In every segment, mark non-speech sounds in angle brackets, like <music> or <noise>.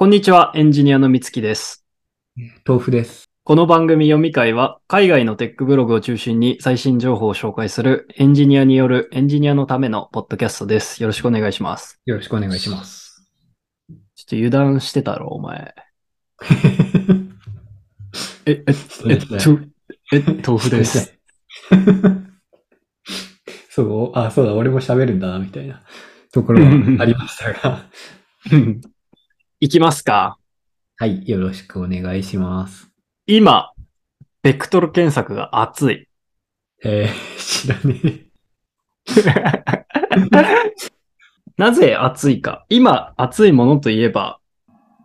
こんにちは、エンジニアのみつきです。豆腐です。この番組読み会は、海外のテックブログを中心に最新情報を紹介するエンジニアによるエンジニアのためのポッドキャストです。よろしくお願いします。よろしくお願いします。ちょっと油断してたろ、お前。<laughs> え、え、え、そうですねと、え、豆腐です。<laughs> そう、あ、そうだ、俺も喋るんだな、みたいなところはありましたが。<laughs> いきますか？はい、よろしくお願いします。今、ベクトル検索が熱い。えー、知らね <laughs> なぜ熱いか？今、熱いものといえば、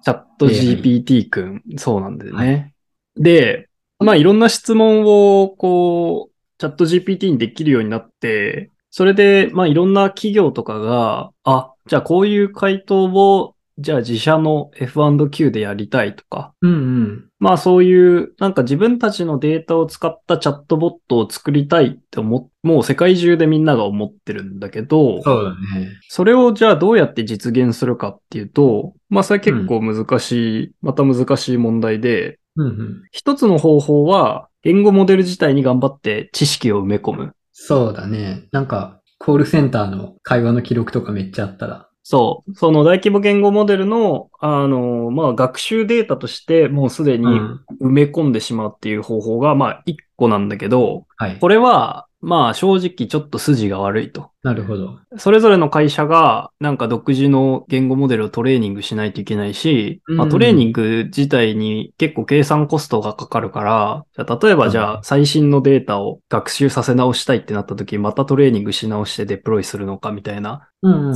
チャット GPT 君、そうなんだよね。で、まあいろんな質問を、こう、チャット GPT にできるようになって、それで、まあいろんな企業とかが、あ、じゃあこういう回答を、じゃあ自社の F&Q でやりたいとか、え。うんうん。まあそういう、なんか自分たちのデータを使ったチャットボットを作りたいって思っ、もう世界中でみんなが思ってるんだけど、そうだね。それをじゃあどうやって実現するかっていうと、まあそれ結構難しい、また難しい問題で、うんうん。一つの方法は、言語モデル自体に頑張って知識を埋め込む。そうだね。なんか、コールセンターの会話の記録とかめっちゃあったら。そう。その大規模言語モデルの、あの、まあ学習データとしてもうすでにうん。埋め込んでしまうっていう方法が、まあ一個なんだけど、はい。これは、まあ正直ちょっと筋が悪いと。なるほど。それぞれの会社がなんか独自の言語モデルをトレーニングしないといけないし、まあ、うんトレーニング自体に結構計算コストがかかるから、じゃあ例えばじゃあ最新のデータを学習させ直したいってなった時、またトレーニングし直してデプロイするのかみたいな。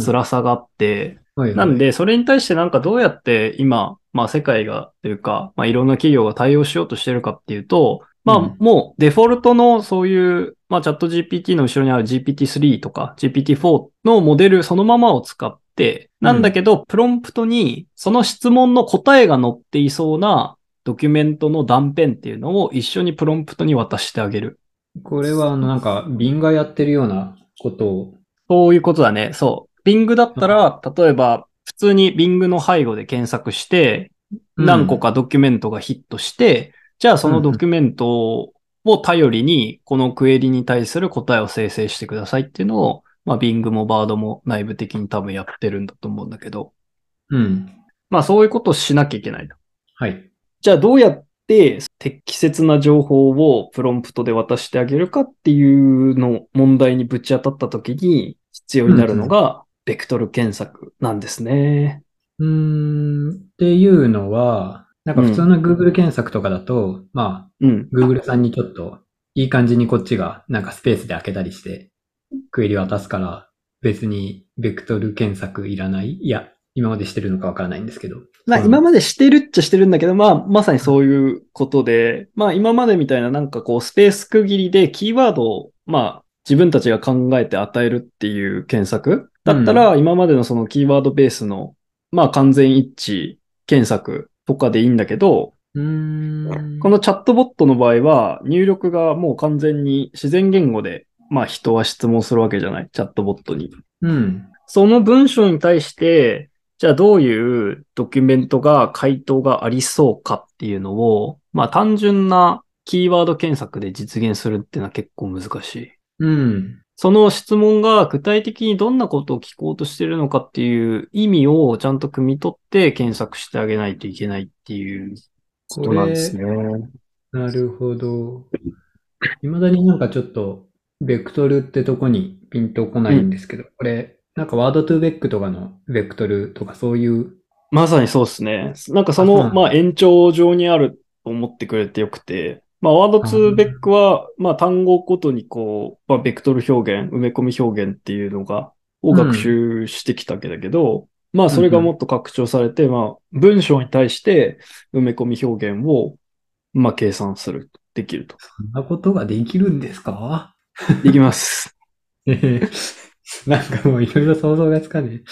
辛さがあって、なん、でそれに対してなんかどうやって今、まあ世界がというか、まあいろんな企業が対応しようとしてるかっていうと、まうんあもうデフォルトのそういう、まあチャット GPT の後ろにある GPT-3 とか GPT-4 のモデルそのままを使って、なんだけど、プロンプトにその質問の答えが載っていそうなドキュメントの断片っていうのを一緒にプロンプトに渡してあげる。これは、あの、なんか、Bing がやってるようなことを、そういうことだね。そう。Bing だったら、例えば、普通に Bing の背後で検索して、何個かドキュメントがヒットして、じゃあそのドキュメントを頼りに、このクエリに対する答えを生成してくださいっていうのを、まあ Bing も Bard も内部的に多分やってるんだと思うんだけど、うん。まあそういうことをしなきゃいけないと。はい。じゃあどうやって適切な情報をプロンプトで渡してあげるかっていうの問題にぶち当たった時に必要になるのが、ベクトル検索なんですね。うーん、っていうのは、なんか普通の Google 検索とかだと、まあ、うん。Google さんにちょっといい感じにこっちがなんかスペースで開けたりして、クエリ渡すから、別にベクトル検索いらない？いや、今までしてるのかわからないんですけど。うんまあ今までしてるっちゃしてるんだけど、まあまさにそういうことで、まあ今までみたいななんかこうスペース区切りでキーワードをまあ自分たちが考えて与えるっていう検索だったら今までのそのキーワードベースのまあ完全一致検索とかでいいんだけど。このチャットボットの場合は入力がもう完全に自然言語でまあ人は質問するわけじゃない、チャットボットに。うん。その文章に対して、じゃあどういうドキュメントが回答がありそうかっていうのを、まあ単純なキーワード検索で実現するっていうのは結構難しい。うん。その質問が具体的にどんなことを聞こうとしてるのかっていう意味をちゃんと汲み取って検索してあげないといけないっていうことなんですね。なるほど。未だになんかちょっと、ベクトルってとこにピンとこないんですけど、これ、なんかワードトゥーベックとかのベクトルとかそういう、まさにそうですね。なんかその、うんまあ延長上にあると思ってくれてよくて、まあワードツーベックは、まあ単語ごとにこう、まあベクトル表現、埋め込み表現っていうのが、を学習してきたわけだけど、まあそれがもっと拡張されて、まあ文章に対して埋め込み表現を、まあ計算する、できると。そんなことができるんですか？できます。えへなんかもういろいろ想像がつかねえ。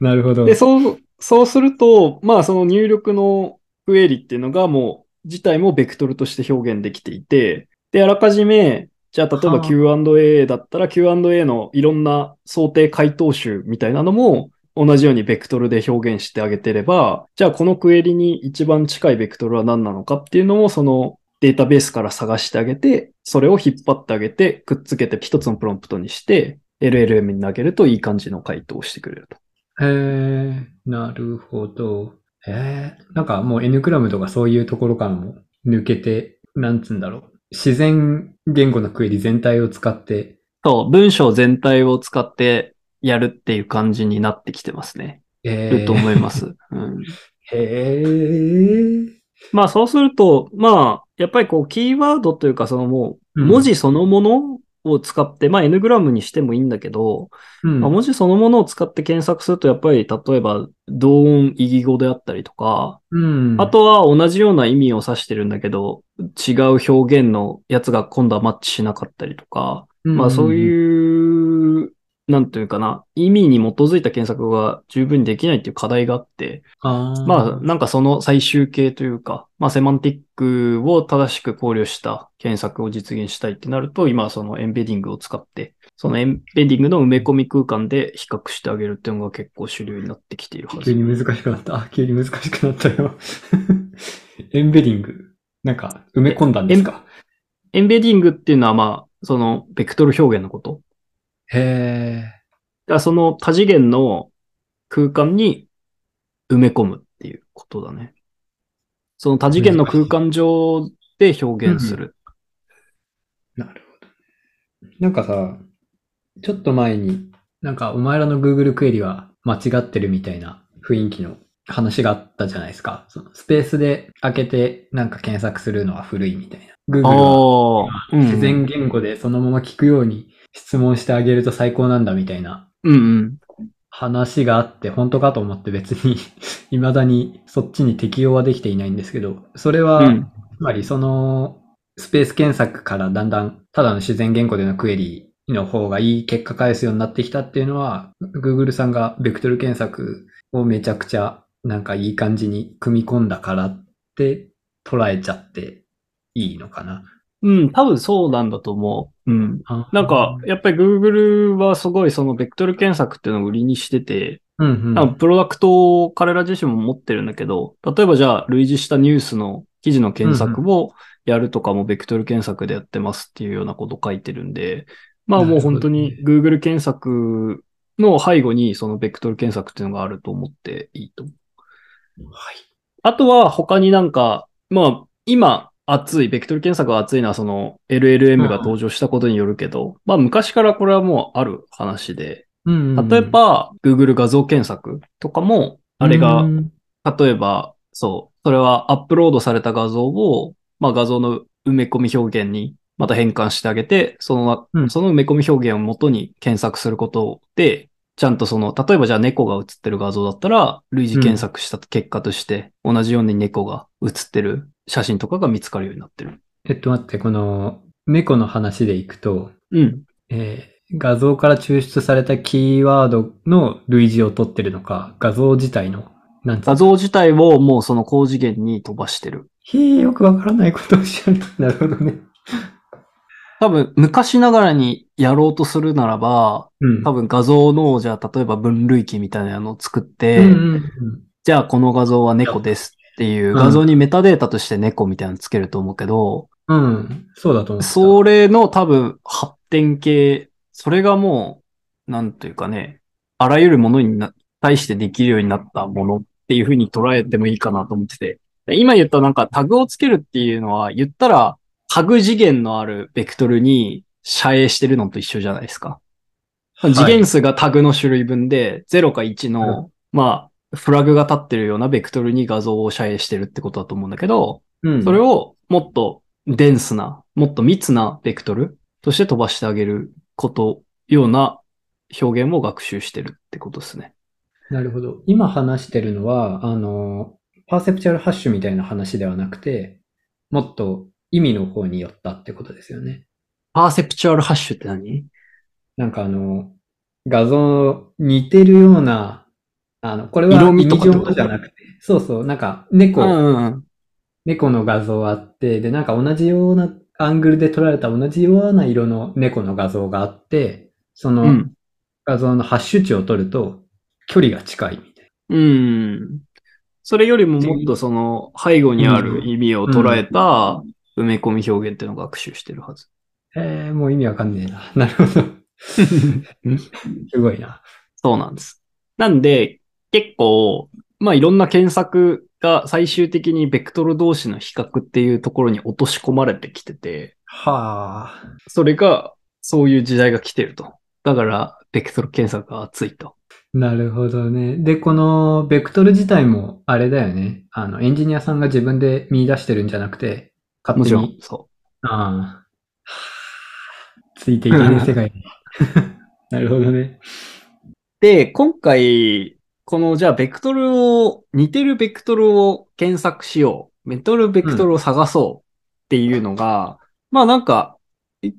なるほど。で、そう、そうすると、まあその入力のクエリっていうのがもう自体もベクトルとして表現できていて、で、あらかじめ、じゃあ例えばはあ Q&A だったら Q&A のいろんな想定回答集みたいなのも同じようにベクトルで表現してあげてれば、じゃあこのクエリに一番近いベクトルは何なのかっていうのをそのデータベースから探してあげて、それを引っ張ってあげて、くっつけて一つのプロンプトにして、LLM に投げるといい感じの回答をしてくれると。へえ、なるほど。へえ、なんかもう N クラムとかそういうところからも抜けて、なんつうんだろう。自然言語のクエリ全体を使って。そう、文章全体を使ってやるっていう感じになってきてますね。えー、ると思います。<laughs> うん、へえ。まあそうすると、まあ、やっぱりこう、キーワードというか、そのもう、文字そのものを使って、まあ N グラムにしてもいいんだけど、うん、まあ、文字そのものを使って検索すると、やっぱり例えば同音異義語であったりとか、うん、あとは同じような意味を指してるんだけど、違う表現のやつが今度はマッチしなかったりとか、うん、まあそういうなんというかな、意味に基づいた検索が十分にできないっていう課題があって、あまあ、なんかその最終形というか、まあ、セマンティックを正しく考慮した検索を実現したいってなると、今はそのエンベディングを使って、そのエンベディングの埋め込み空間で比較してあげるっていうのが結構主流になってきているはず。急に難しくなった。あ、急に難しくなったよ。<laughs> エンベディング。なんか、埋め込んだんですか？エンベディングっていうのはまあ、その、ベクトル表現のこと？へえ。だその多次元の空間に埋め込むっていうことだね。その多次元の空間上で表現する。うん、なるほど。なんかさ、ちょっと前に、なんかお前らの Google クエリは間違ってるみたいな雰囲気の話があったじゃないですか。そのスペースで開けてなんか検索するのは古いみたいな。Google は自然言語でそのまま聞くように質問してあげると最高なんだみたいな話があって本当かと思って別に <laughs> 未だにそっちに適用はできていないんですけど、それは、つまりそのスペース検索からだんだんただの自然言語でのクエリの方がいい結果返すようになってきたっていうのは、Google さんがベクトル検索をめちゃくちゃなんかいい感じに組み込んだからって捉えちゃっていいのかな。うん、多分そうなんだと思う。うん。なんか、やっぱり Google はすごいそのベクトル検索っていうのを売りにしてて、うんうん、プロダクトを彼ら自身も持ってるんだけど、例えばじゃあ類似したニュースの記事の検索をやるとかもベクトル検索でやってますっていうようなこと書いてるんで、まあもう本当に Google 検索の背後にそのベクトル検索っていうのがあると思っていいと思う。はい。あとは他になんか、まあ今熱い、ベクトル検索が熱いのはその LLM が登場したことによるけど、うん、まあ昔からこれはもうある話で、うんうん、例えば Google 画像検索とかも、あれが、例えば、そう、それはアップロードされた画像を、まあ画像の埋め込み表現にまた変換してあげて、その、うん、その埋め込み表現を元に検索することで、ちゃんとその、例えばじゃあ猫が写ってる画像だったら、類似検索した結果として、同じように猫が写ってる写真とかが見つかるようになってる。えっと待って、この猫の話でいくと、うん。えー、画像から抽出されたキーワードの類似を取ってるのか、画像自体の、なん画像自体をもうその高次元に飛ばしてる。へえ、よくわからないことをしゃる。なるほどね。多分、昔ながらにやろうとするならば、うん、多分画像の、じゃあ、例えば分類器みたいなのを作って、うんうんうん、じゃあ、この画像は猫ですっていう画像にメタデータとして猫みたいなのつけると思うけど、うん、そうだと思う。それの多分発展系、それがもう、なんというかね、あらゆるものにな対してできるようになったものっていうふうに捉えてもいいかなと思ってて。今言ったなんかタグをつけるっていうのは、言ったらタグ次元のあるベクトルに遮影してるのと一緒じゃないですか。次元数がタグの種類分で、0か1の、まあ、フラグが立ってるようなベクトルに画像を遮影してるってことだと思うんだけど、うん、それをもっとデンスな、もっと密なベクトルとして飛ばしてあげること、ような表現を学習してるってことですね。なるほど。今話してるのは、あの、パーセプチュアルハッシュみたいな話ではなくて、もっと意味の方によったってことですよね。パーセプチュアルハッシュって何？なんかあの、画像似てるような、あの、これは色味とかじゃなくて、そうそう、なんか猫、うんうん、猫の画像あって、で、なんか同じようなアングルで撮られた同じような色の猫の画像があって、その画像のハッシュ値を取ると、距離が近いみたいうん。それよりももっとその背後にある意味を捉えた埋め込み表現っていうのを学習してるはず。な。えー、もう意味わかんねえな。<laughs> なるほど。すごいな。そうなんです。なんで、結構、まあいろんな検索が最終的にベクトル同士の比較っていうところに落とし込まれてきてて、はあ。それが、そういう時代が来てると。だから、ベクトル検索が熱いと。なるほどね。で、このベクトル自体もあれだよね。あの、エンジニアさんが自分で見出してるんじゃなくて、勝手に。もちろん、そああ。ついていけない世界。<laughs> なるほどね。う。で、今回、この、じゃあ、ベクトルを、似てるベクトルを検索しよう。ベクトルベクトルを探そうっていうのが、まあなんか、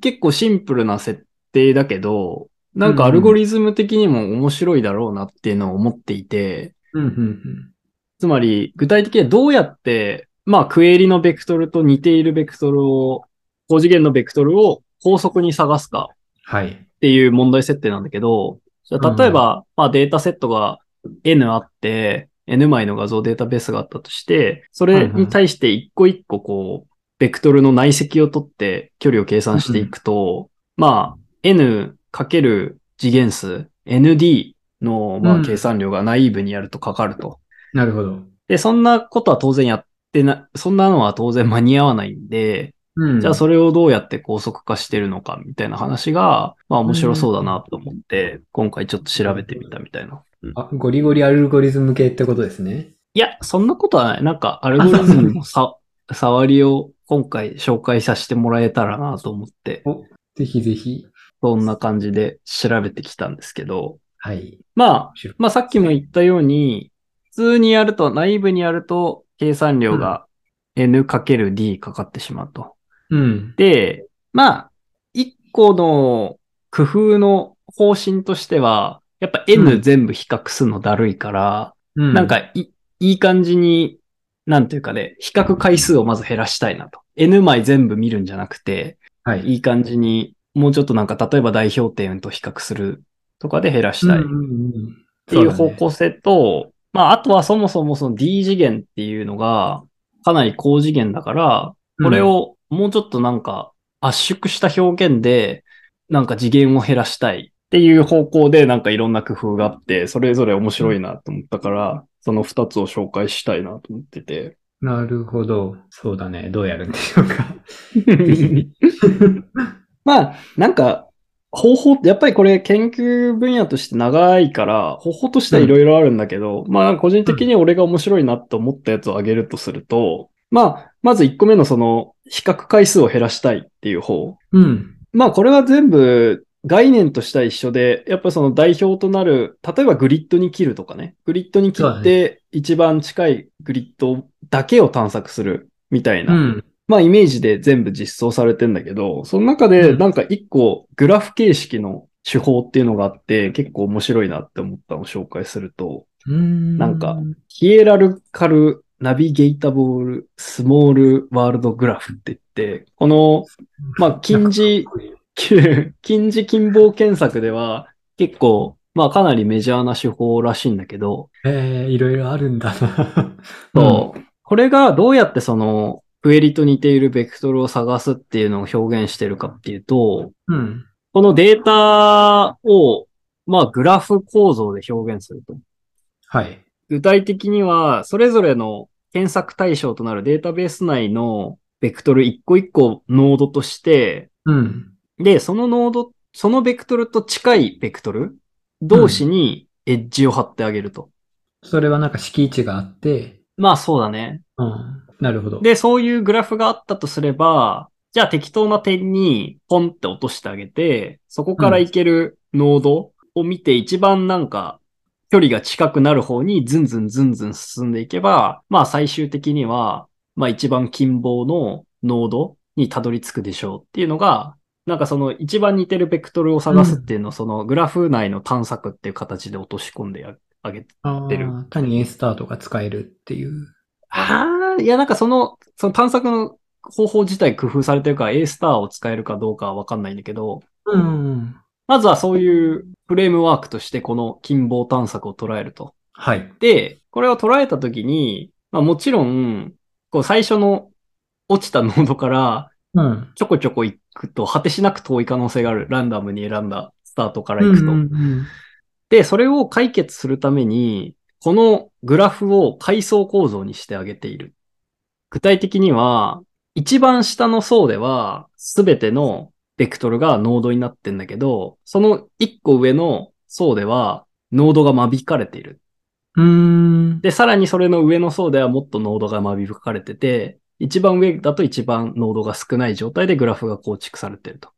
結構シンプルな設定だけど、なんかアルゴリズム的にも面白いだろうなっていうのを思っていて、うん、うん、つまり、具体的にはどうやって、まあ、クエリのベクトルと似ているベクトルを、高次元のベクトルを高速に探すかはい。っていう問題設定なんだけど、じゃあ例えば、まあ、データセットが N あって、N 枚の画像データベースがあったとして、それに対して一個一個こう、ベクトルの内積を取って距離を計算していくと、まあ、N かける次元数、ND の、まあ、うん計算量がナイーブにやるとかかると。なるほど。で、そんなことは当然やってな、そんなのは当然間に合わないんで、うん。じゃあそれをどうやって高速化してるのかみたいな話が、まあ面白そうだなと思って、今回ちょっと調べてみたみたいな。あ、ゴリゴリアルゴリズム系ってことですね。いや、そんなことはない。なんかアルゴリズムのさ、触りを今回紹介させてもらえたらなと思って、ぜひぜひ。そんな感じで調べてきたんですけど、はい。まあ、まあさっきも言ったように、普通にやると、内部にやると、計算量が n×d かかってしまうと。うん。で、まあ、一個の工夫の方針としては、やっぱう n ん全部比較するのだるいから、うなん、かいいい感じに、なんていうかね、比較回数をまず減らしたいなと。n 枚全部見るんじゃなくて、はい。いい感じに、もうちょっとなんか、例えば代表点と比較するとかで減らしたい。っていう方向性と、まあ、あとはそもそもその D 次元っていうのが、かなり高次元だから、これ、をもうちょっとなんか圧縮した表現で、なんか次元を減らしたいっていう方向でなんかいろんな工夫があって、それぞれ面白いなと思ったから、その二つを紹介したいなと思ってて。うんなるほど。そうだね。どうやるんでしょうか。<laughs> <laughs> まあ、なんか、方法、やっぱりこれ研究分野として長いから、方法としてはいろいろあるんだけど、まあ個人的に俺が面白いなと思ったやつをあげるとすると、まあ、まず1個目のその、比較回数を減らしたいっていう方。うん。まあこれは全部概念としては一緒で、やっぱりその代表となる、例えばグリッドに切るとかね、グリッドに切って一番近いグリッドだけを探索するみたいな、うん。まあイメージで全部実装されてんだけど、その中でなんか一個グラフ形式の手法っていうのがあって結構面白いなって思ったのを紹介すると、うんなんか、ヒエラルカルナビゲータボールスモールワールドグラフって言って、この、まあ近似近似近傍検索では結構、まあかなりメジャーな手法らしいんだけど、えー、いろいろあるんだな。そう。これがどうやってその、クエリと似ているベクトルを探すっていうのを表現してるかっていうと、うん。このデータを、まあグラフ構造で表現すると。はい。具体的には、それぞれの検索対象となるデータベース内のベクトル一個一個ノードとして、うん。で、そのノード、そのベクトルと近いベクトル同士にエッジを貼ってあげると。それはなんか敷地があって、まあそうだね。うん。なるほど。で、そういうグラフがあったとすれば、じゃあ適当な点にポンって落としてあげて、そこから行けるノードを見て一番なんか距離が近くなる方にズンズンズンズン進んでいけば、まあ最終的には、まあ一番近傍のノードにたどり着くでしょうっていうのが、なんかその一番似てるベクトルを探すっていうのをそのグラフ内の探索っていう形で落とし込んであげてるー単に A スターとか使えるっていう。ああ、いや、なんかその、その探索の方法自体工夫されてるから A スターを使えるかどうかはわかんないんだけど、うん。まずはそういう雰フレームワークとしてこの近傍探索を捉えると。はい。で、これを捉えたときに、まあもちろん、こう最初の落ちたノードからうん。ちょこちょこ行くと果てしなく遠い可能性がある。ランダムに選んだスタートから行くと。うんうんうんで、それを解決するために、このグラフを階層構造にしてあげている。具体的には、一番下の層では、すべてのベクトルがノードになってんだけど、その一個上の層では、ノードが間引かれている。うーん。で、さらにそれの上の層ではもっとノードが間引かれてて、一番上だと一番ノードが少ない状態でグラフが構築されていると。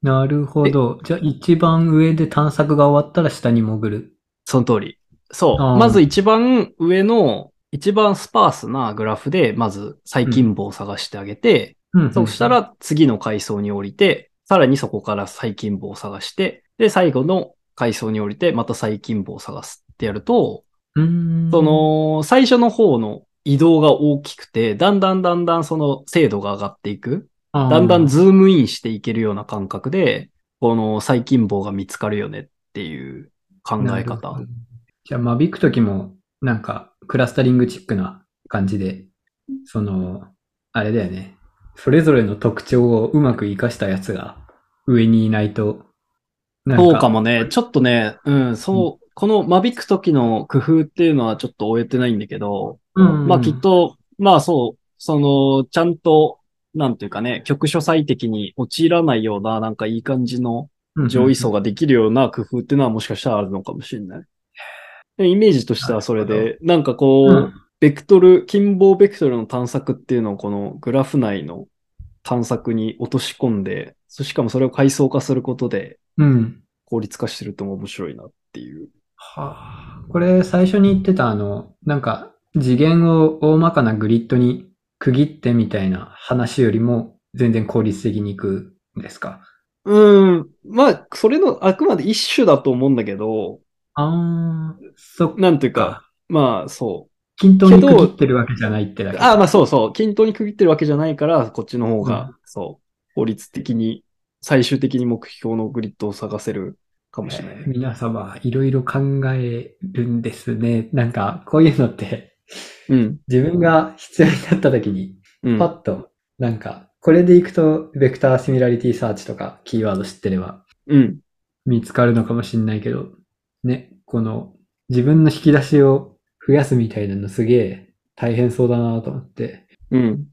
なるほど。じゃあ一番上で探索が終わったら下に潜る。その通り。そう。まず一番上の、一番スパースなグラフで、まず最近棒を探してあげて、うんそした、ら次の階層に降りて、さらにそこから最近棒を探して、で、最後の階層に降りて、また最近棒を探すってやると。そ、の、最初の方の移動が大きくて、だんだんだんだんその精度が上がっていく。だだんだんズームインしていけるような感覚で、この最近傍が見つかるよねっていう考え方。。じゃあ、間引くときも、なんか、クラスタリングチックな感じで、その、あれだよね。それぞれの特徴をうまく活かしたやつが上にいないと、そうかもね。ちょっとね、うん、そう、この間引く時の工夫っていうのはちょっと終えてないんだけど、うんまあきっと、まあそう、その、ちゃんと、なんていうかね、局所最適に陥らないような、なんかいい感じの上位層ができるような工夫っていうのはもしかしたらあるのかもしれない。でイメージとしてはそれで、なんかこう、うんベクトル、近傍ベクトルの探索っていうのをこのグラフ内の探索に落とし込んで、そしかもそれを階層化することでうん。効率化してるとも面白いなっていう。はあ、これ最初に言ってたあの、なんか次元を大まかなグリッドに区切ってみたいな話よりも全然効率的にいくんですか？うん。まあ、それのあくまで一種だと思うんだけど、ああ、そっなんていうか、まあそう。均等に区切ってるわけじゃないってだけ。あまあそうそう。均等に区切ってるわけじゃないから、こっちの方が、うんそう、効率的に、最終的に目標のグリッドを探せるかもしれない。皆様、いろいろ考えるんですね。なんか、こういうのって、うん。自分が必要になった時に、うん。パッと、なんか、これでいくと、ベクターシミラリティサーチとか、キーワード知ってれば、うん。見つかるのかもしんないけど、ね、この、自分の引き出しを増やすみたいなのすげえ大変そうだなと思って。うん。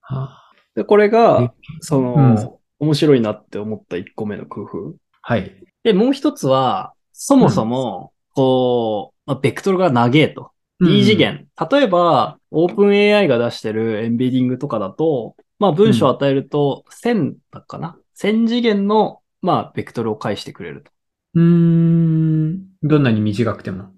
はで、これえが、その、うん面白いなって思った1個目の工夫。はい。で、もう一つは、そもそも、こう、まあ、ベクトルが長えと。D 次元。例えば、オープン AI が出してるエンベディングとかだと、まあ文章を与えると、1000だかな ?1000 次元の、まあ、ベクトルを返してくれると。うん。うーん。どんなに短くても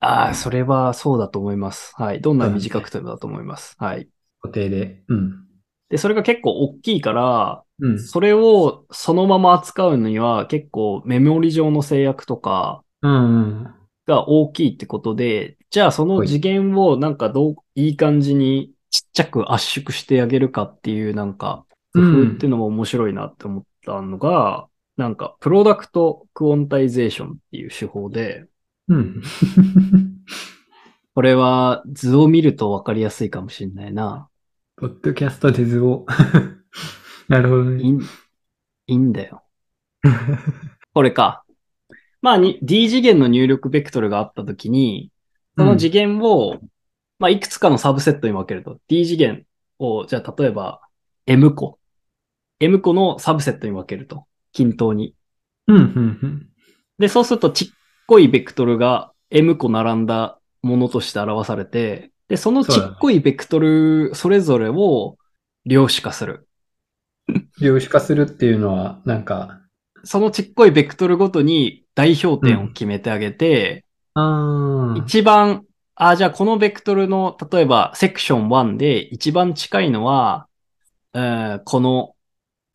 ああ、それはそうだと思います。はい。どんな短くてもだと思います。はい。固定で。うん。で、それが結構大きいから、うん。それをそのまま扱うのには結構メモリ上の制約とかうんうん。が大きいってことで、じゃあその次元をなんかどう、いい感じにちっちゃく圧縮してあげるかっていうなんか工夫っていうのも面白いなって思ったのが、なんか Product Quantization っていう手法で、うん。<laughs> これは図を見るとわかりやすいかもしれないな。ポッドキャストで図を。<laughs> なるほどね。いいん、いいんだよ。<laughs> これか。まあに、D 次元の入力ベクトルがあったときに、その次元を、まあ、いくつかのサブセットに分けると。D 次元を、じゃあ、例えば、M 個。M 個のサブセットに分けると。均等に。うん、うん、うん。で、そうすると、ちっこいベクトルが M 個並んだものとして表されて、で、そのちっこいベクトルそれぞれを量子化する。量子化するっていうのは、なんか、そのちっこいベクトルごとに代表点を決めてあげて、あー一番、あ、じゃあこのベクトルの、例えばセクション1で一番近いのは、えーこの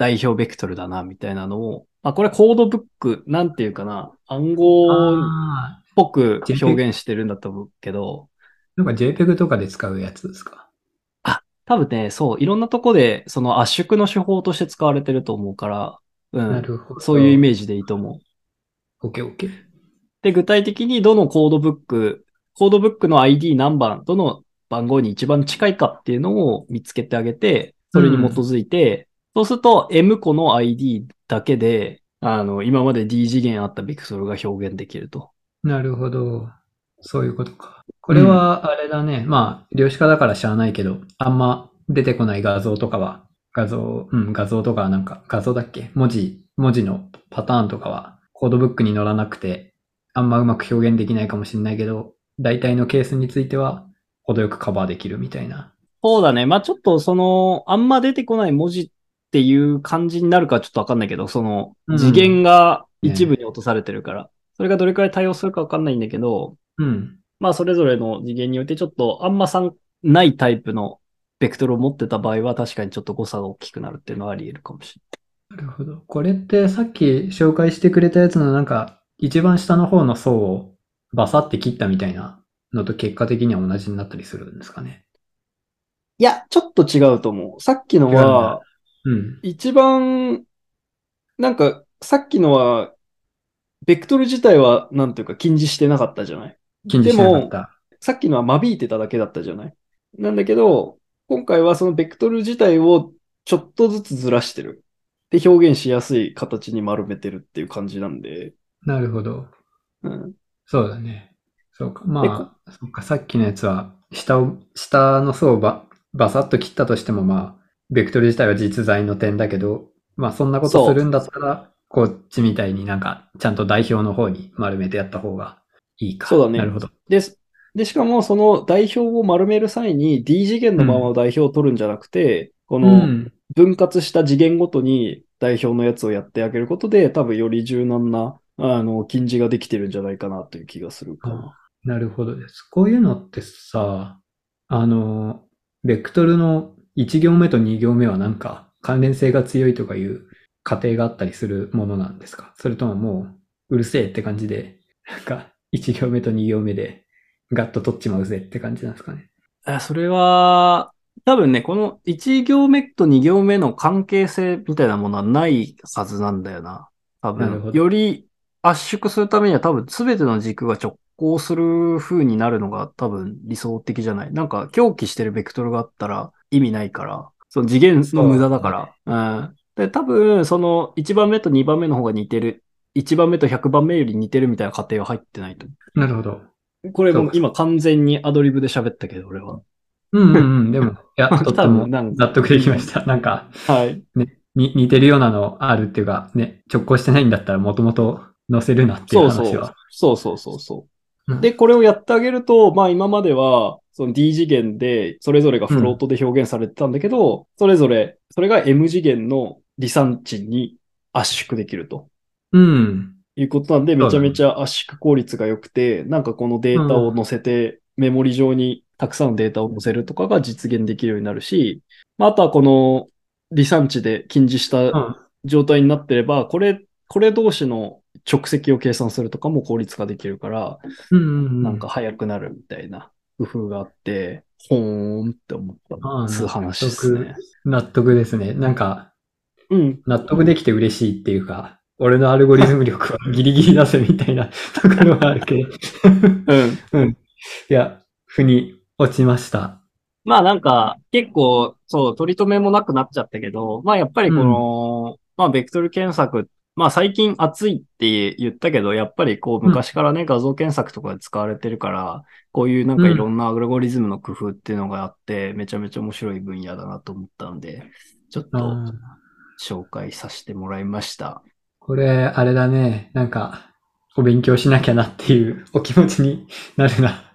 代表ベクトルだな、みたいなのを、あ、これコードブック、なんていうかな、暗号っあぽく表現してるんだと思うけど、ーなんか JPEG とかで使うやつですか？多分ね、そう、いろんなとこでその圧縮の手法として使われてると思うから、うなんるほど。そういうイ。メージでいいと思う。オッケーオッケー。で、具体的にどのコードブック、コードブックの ID 何番、どの番号に一番近いかっていうのを見つけてあげて、それに基づいて、そうすると M 個の ID だけで、あの、今まで D 次元あったベクトルが表現できると。なるほど。そういうことか。これは、あれだね。まあ、量子化だから知らないけど、あんま出てこない画像とかは、画像、うん、画像とかはなんか、画像だっけ？文字、文字のパターンとかは、コードブックに載らなくて、あんまうまく表現できないかもしれないけど、大体のケースについては、程よくカバーできるみたいな。そうだね。まあちょっとその、あんま出てこない文字っていう感じになるかちょっとわかんないけど、そのうん次元が一部に落とされてるから、それがどれくらい対応するかわかんないんだけど、うん。まあそれぞれの次元によってちょっとあんまさんないタイプのベクトルを持ってた場合は確かにちょっと誤差が大きくなるっていうのはあり得るかもしれなるほど。これってさっき紹介してくれたやつのなんか、一番下の方の層をバサって切ったみたいなのと結果的には同じになったりするんですかね。ない。いや、ちょっと違うと思う。さっきのは、うん。一番、なんか、さっきのは、ベクトル自体は、なんていうか、禁じしてなかったじゃない？禁じしなかった。さっきのは間引いてただけだったじゃない？なんだけど、今回はそのベクトル自体をちょっとずつずらしてる。で、表現しやすい形に丸めてるっていう感じなんで。なるほど。うん。そうだね。そうか。でまあ、そっか、さっきのやつは、下を、下の層をばバサッと切ったとしても、まあ、ベクトル自体は実在の点だけど、まあ、そんなことするんだったら、こっちみたいになんか、ちゃんと代表の方に丸めてやった方がいいか。そうだねなるほど。で、で、しかもその代表を丸める際に D 次元のまま代表を取るんじゃなくて、こうのん。分割した次元ごとに代表のやつをやってあげることで、多分より柔軟な、あの、禁じができてるんじゃないかなという気がするかな。なるほどです。こういうのってさ、あの、ベクトルの1行目と2行目はなんか関連性が強いとかいう過程があったりするものなんですか？それとももううるせえって感じで、なんか1行目と2行目でガッと取っちまうぜって感じなんですかね？あそれは、多分ね、この1行目と2行目の関係性みたいなものはないはずなんだよな。多分、より圧縮するためには多分全ての軸が直行する風になるのが多分理想的じゃない？なんか狂気してるベクトルがあったら意味ないから、その次元の無駄だから。うん。で、多分、その1番目と2番目の方が似てる。1番目と100番目より似てるみたいな過程は入ってないと思なるほど。う。これも今完全にアドリブで喋ったけど、俺は。うんうんうん。でも、<laughs> いや、とって多も納得できました。なんか、はい。に似てるようなのあるっていうか、ね、直行してないんだったらもともと載せるなっていうそうそう話は。。そうそうそうそうう。んで、これをやってあげると、まあ今までは、その D 次元で、それぞれがフロートで表現されてたんだけど、それぞれ、それが M 次元の離散値に圧縮できると。うん。いうことなんで、めちゃめちゃ圧縮効率が良くて、なんかこのデータを載せて、メモリ上にたくさんのデータを載せるとかが実現できるようになるし、まああとはこの離散値で近似したうん。状態になってれば、これ、これ同士の直積を計算するとかも効率化できるから、うんうんうん。なんか早くなるみたいな工夫があって、ほーんって思ったああそういう話ですね。納得ですね。なんか、うん。納得できて嬉しいっていうか、俺のアルゴリズム力はギリギリ出せみたいな <laughs> ところはあるけど。<laughs> うん。いや、腑に落ちました。まあなんか、結構、そう、取り留めもなくなっちゃったけど、まあやっぱりこの、まあベクトル検索、まあ最近熱いって言ったけど、やっぱりこう昔からね、画像検索とかで使われてるから、こういうなんかいろんなアルゴリズムの工夫っていうのがあって、めちゃめちゃ面白い分野だなと思ったので、ちょっと紹介させてもらいました。これ、あれだね。なんか、お勉強しなきゃなっていうお気持ちに <laughs> なるな。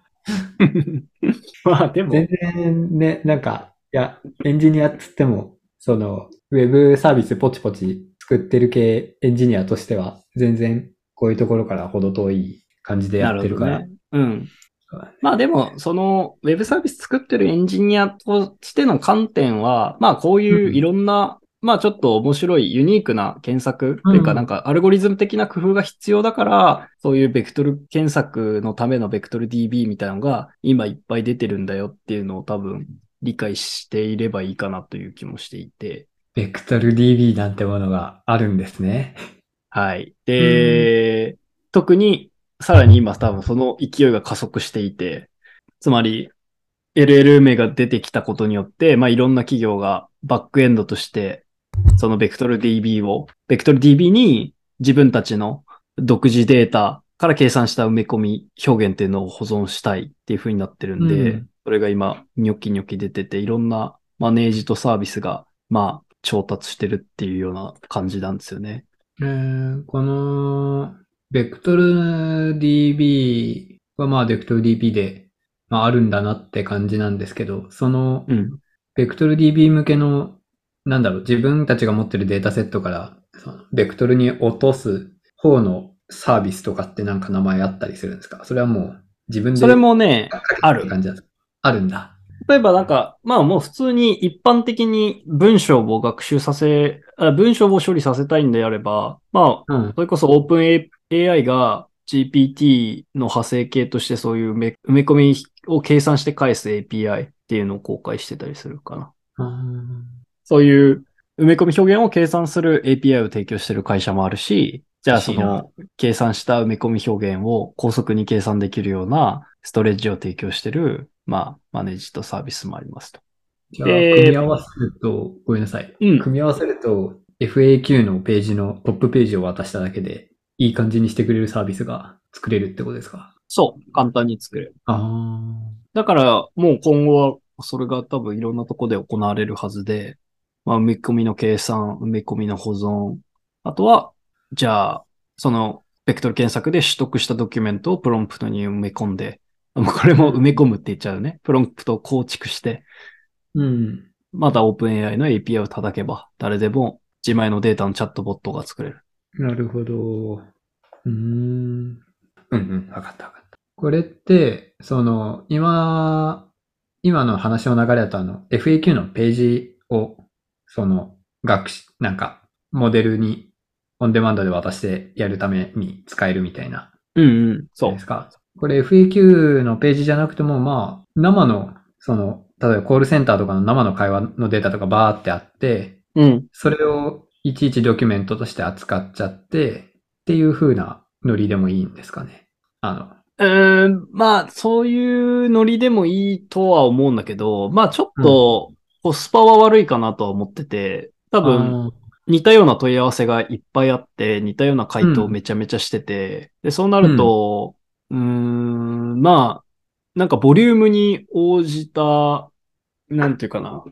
まあでも、全然ね、なんか、いや、エンジニアっつっても、その、ウェブサービスポチポチ作ってる系エンジニアとしては、全然こういうところから程遠い感じでやってるから。ね。うん。まあでも、その、ウェブサービス作ってるエンジニアとしての観点は、まあこういういろんな、まあちょっと面白いユニークな検索っていうか、うんなんかアルゴリズム的な工夫が必要だから、そういうベクトル検索のためのベクトル DB みたいなのが今いっぱい出てるんだよっていうのを多分理解していればいいかなという気もしていて。ベクトル DB なんてものがあるんですね。はい。で、特にさらに今多分その勢いが加速していて、つまり LLM が出てきたことによって、まあいろんな企業がバックエンドとして、そのベクトル DB を、ベクトル DB に自分たちの独自データから計算した埋め込み表現っていうのを保存したいっていう風になってるんで、うんそれが今、ニョキニョキ出てて、いろんなマネージとサービスが、まあ、調達してるっていうような感じなんですよね。えーこの、ベクトル DB はまあ、ベクトル DB で、まあ、あるんだなって感じなんですけど、その、うん。ベクトル DB 向けの、なんだろう、自分たちが持ってるデータセットから、ベクトルに落とす方のサービスとかってなんか名前あったりするんですか？それはもう自分で。それもね、ある感じなんですか？あるんだ。例えばなんか、まあもう普通に一般的に文章を学習させ、あ文章を処理させたいんであれば、まあ、うん。それこそ OpenAI が GPT の派生系としてそういう埋め込みを計算して返す API っていうのを公開してたりするかな。そういう埋め込み表現を計算する API を提供してる会社もあるし、じゃあその計算した埋め込み表現を高速に計算できるようなストレージを提供してる、まあ、マネージとサービスもありますと。じゃあ、で組み合わせると、ごめんなさい。うん組み合わせると、FAQ のページのトップページを渡しただけで、いい感じにしてくれるサービスが作れるってことですか？そう、簡単に作れる。あだから、もう今後は、それが多分いろんなとこで行われるはずで、まあ、埋め込みの計算、埋め込みの保存、あとは、じゃあ、その、ベクトル検索で取得したドキュメントをプロンプトに埋め込んで、これも埋め込むって言っちゃうね。プロンプトを構築して、あ。うん。また OpenAI の API を叩けば、誰でも自前のデータのチャットボットが作れる。なるほど。うーん。うんうん。わかったわかった。これって、その、今、今の話の流れだとあの、FAQ のページを、その、学習、なんか、モデルにオンデマンドで渡してやるために使えるみたいなうんうん。そうで。すか？これ FAQ のページじゃなくても、まあ、生の、その、例えばコールセンターとかの生の会話のデータとかバーってあって、うん。それをいちいちドキュメントとして扱っちゃって、っていう風なノリでもいいんですかね。あの、うーん、まあ、そういうノリでもいいとは思うんだけど、まあ、ちょっと、コスパは悪いかなとは思ってて、多分、あ似たような問い合わせがいっぱいあって、似たような回答をめちゃめちゃしてて、で、そうなると、うーん、まあ、なんかボリュームに応じた、なんていうかな、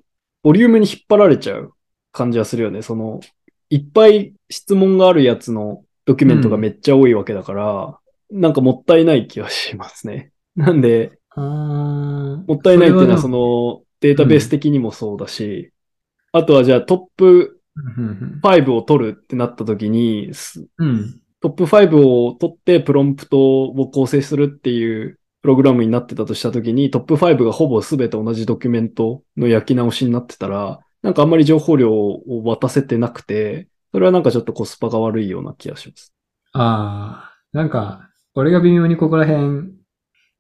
ボリュームに引っ張られちゃう感じはするよね。その、いっぱい質問があるやつのドキュメントがめっちゃ多いわけだから、なんかもったいない気はしますね。<laughs> なんで、もったいないっていうのはそのデータベース的にもそうだし、あとはじゃあトップうん5を取るってなった時に、うん。トップ5を取ってプロンプトを構成するっていうプログラムになってたとした時に、トップ5がほぼ全て同じドキュメントの焼き直しになってたら、なんかあんまり情報量を渡せてなくて、それはなんかちょっとコスパが悪いような気がします。ああ、なんか、俺が微妙にここら辺、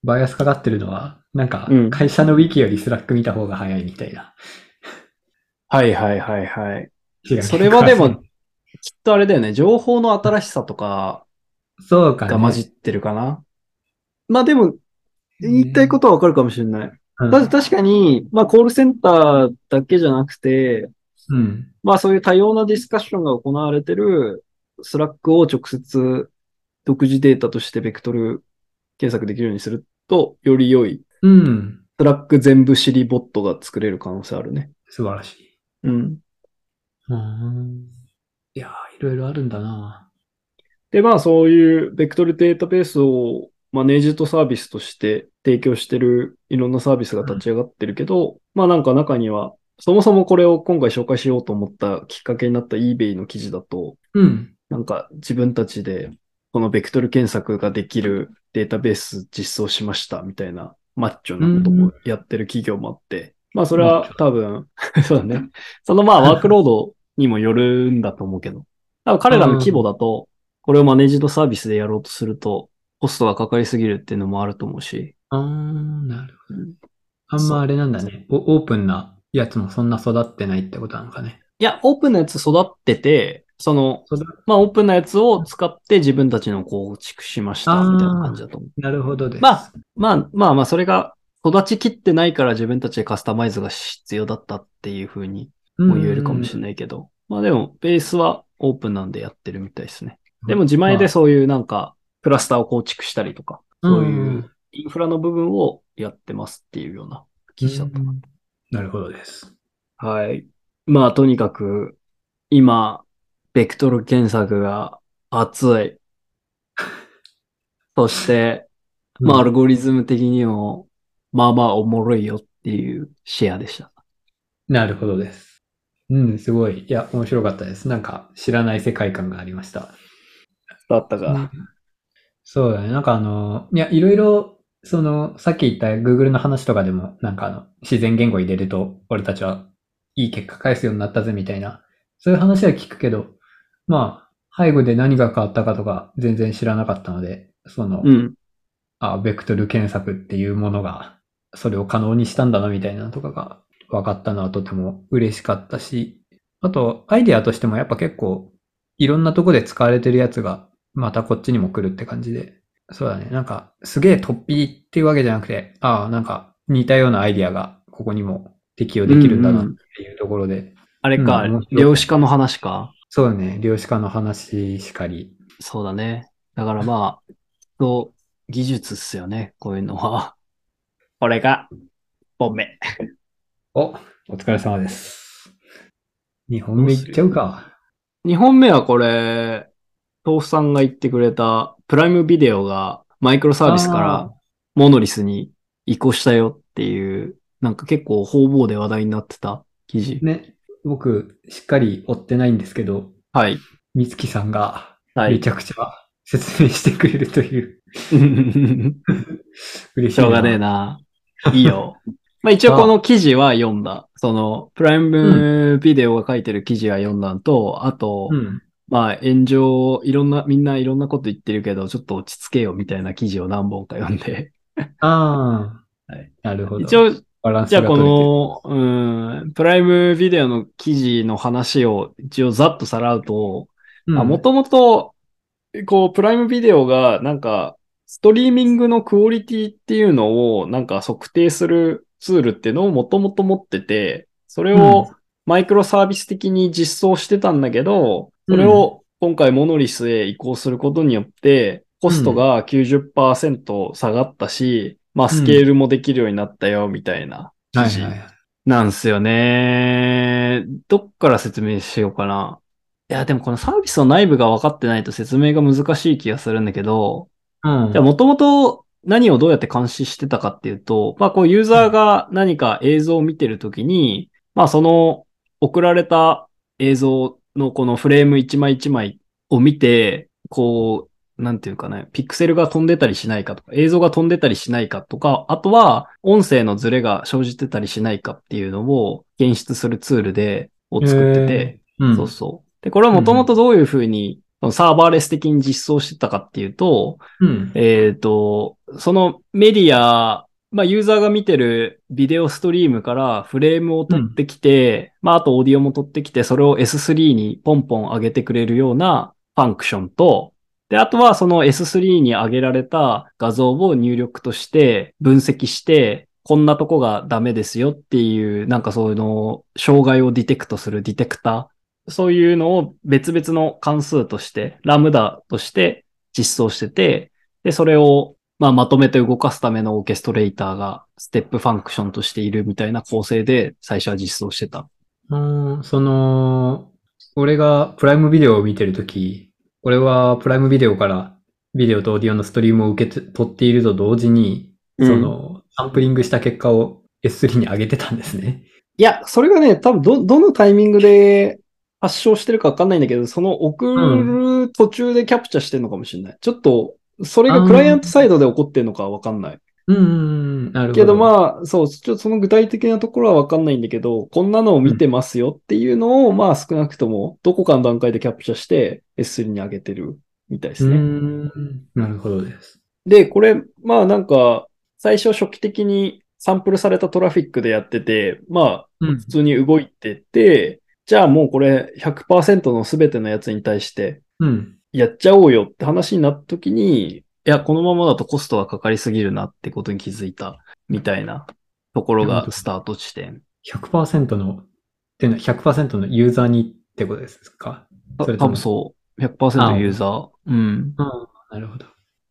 バイアスかかってるのは、なんかうん、会社のウィキより Slack 見た方が早いみたいな。はいはいはいはい。違うそれはでも、きっとあれだよね、情報の新しさとかそうかね。が混じってるかな。まあでも、言いたいことはわかるかもしれない。うんただ確かに、まあコールセンターだけじゃなくて、うん。まあそういう多様なディスカッションが行われてる Slack を直接独自データとしてベクトル検索できるようにすると、より良いうん。 Slack 全部知りボットが作れる可能性あるね。素晴らしい。うん。うん。いやー、いろいろあるんだなで、まあそういうベクトルデータベースを managed service として提供してるいろんなサービスが立ち上がってるけど、まあなんか中には、そもそもこれを今回紹介しようと思ったきっかけになった eBay の記事だと、うん。なんか自分たちでこのベクトル検索ができるデータベース実装しましたみたいなマッチョなことをやってる企業もあって、まあそれは多分、<laughs> そうだね。そのまあワークロードにもよるんだと思うけど、多分彼らの規模だと、これをマネージドサービスでやろうとすると、コストがかかりすぎるっていうのもあると思うし、あー、なるほどうん。あんまあれなんだね。おオープンなやつもそんな育ってないってことなのかね。いや、オープンなやつ育ってて、その、まあ、オープンなやつを使って自分たちの構築しました、みたいな感じだと思う。なるほどです。まあ、まあ、まあまあ、それが育ちきってないから自分たちでカスタマイズが必要だったっていうふうにも言えるかもしれないけど、まあでも、ベースはオープンなんでやってるみたいですね。でも自前でそういうなんか、クラスターを構築したりとか、そういうインフラの部分をやってますっていうような記事だったかな。うんなるほどです。はい。まあ、とにかく、今、ベクトル検索が熱い。<laughs> そして、まあ、アルゴリズム的にも、まあまあおもろいよっていうシェアでした。なるほどです。うん、すごい。いや、面白かったです。なんか、知らない世界観がありました。だったうんそうだね。なんかあの、いや、いろいろ、その、さっき言った Google の話とかでも、なんかあの、自然言語入れると、俺たちはいい結果返すようになったぜみたいな、そういう話は聞くけど、まあ、背後で何が変わったかとか全然知らなかったので、その、うん。あ、ベクトル検索っていうものが、それを可能にしたんだなみたいなのとかが分かったのはとても嬉しかったし、あと、アイデアとしてもやっぱ結構、いろんなとこで使われてるやつが、またこっちにも来るって感じで、そうだね。なんか、すげえ突飛っていうわけじゃなくて、ああ、なんか、似たようなアイデアがここにも適用できるんだなっていうところで、あれか、うん面白い量子化の話か。そうだね。量子化の話しかり。そうだね。だからまあ、と技術っすよね、こういうのは。これが、1本目。お、お疲れ様です。2本目いっちゃうか。2本目はこれ、豆腐さんが言ってくれた、プライムビデオがマイクロサービスからモノリスに移行したよっていう、なんか結構方々で話題になってた記事。ね、僕、しっかり追ってないんですけど、はい。みつきさんがはい。めちゃくちゃ説明してくれるという、<laughs> 嬉しい。しょうがねえ。な。いいよ。まあ一応この記事は読んだ。その、プライムビデオが書いてる記事は読んだのと、あと、うん。まあ炎上、いろんな、みんないろんなこと言ってるけど、ちょっと落ち着けよみたいな記事を何本か読んで。ああ。<laughs> はい。なるほど。一応、じゃあこ。の、うん、プライムビデオの記事の話を一応ざっとさらうと、もともと、こう、プライムビデオが、なんか、ストリーミングのクオリティっていうのを、なんか測定するツールっていうのをもともと持ってて、それをマイクロサービス的に実装してたんだけど、それを今回モノリスへ移行することによって、コストが90%下がったし、まあ、スケールもできるようになったよ、みたいな記事。なんすよね。どっから説明しようかな。いや、でもこのサービスの内部が分かってないと説明が難しい気がするんだけど、うん。じゃあもともと何をどうやって監視してたかっていうと、まあこうユーザーが何か映像を見てるときに、まあその送られた映像のこのフレーム一枚一枚を見て、こう、なんていうかね、ピクセルが飛んでたりしないかとか、映像が飛んでたりしないかとか、あとは音声のズレが生じてたりしないかっていうのを検出するツールで、を作ってて、うんそうそう。で、これはもともとどういうふうに、サーバーレス的に実装してたかっていうと、うん。えっ、と、そのメディア、まあ、ユーザーが見てるビデオストリームからフレームを取ってきて、まあ、あとオーディオも取ってきて、それを S3 にポンポン上げてくれるようなファンクションと、で、あとはその S3 に上げられた画像を入力として分析して、こんなとこがダメですよっていう、なんかそういうの、障害をディテクトするディテクター、そういうのを別々の関数として、 Lambda として実装してて、で、それを、まあ、まとめて動かすためのオーケストレーターが Step Function としているみたいな構成で最初は実装してた。うん、その、俺が Prime Videoを見てるとき、俺は Prime Videoからビデオとオーディオのストリームを受けて取っていると同時に、うんその、サンプリングした結果を S3 に上げてたんですね。いや、それがね、多分ど、どのタイミングで発症してるかわかんないんだけど、その送る途中でキャプチャしてるのかもしれない。ちょっと、それがクライアントサイドで起こってるのかわかんない。うんうんうん、なるほど。けどまあ、そう、ちょっとその具体的なところはわかんないんだけど、こんなのを見てますよっていうのを、まあ少なくとも、どこかの段階でキャプチャして S3 に上げてるみたいですうね。ん、なるほどです。で、これ、まあなんか、最初初期的にサンプルされたトラフィックでやってて、まあうん普通に動いてて、じゃあもうこれ100%の全てのやつに対してうん。やっちゃおうよって話になった時に、いや、このままだとコストがかかりすぎるなってことに気づいたみたいなところがスタート地点。100%の、っていうのは100%のユーザーにってことですか？たそ多分そう。100%ユーザー。うん。うん。なるほど。